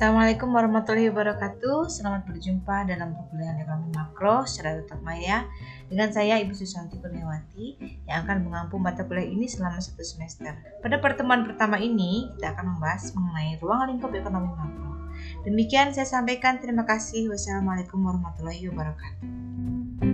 Assalamualaikum warahmatullahi wabarakatuh. Selamat berjumpa dalam perkuliahan ekonomi makro secara tetap maya dengan saya Ibu Susanti Kurniawati yang akan mengampu mata kuliah ini selama satu semester. Pada pertemuan pertama ini kita akan membahas mengenai ruang lingkup ekonomi makro. Demikian saya sampaikan. Terima kasih. Wassalamualaikum warahmatullahi wabarakatuh.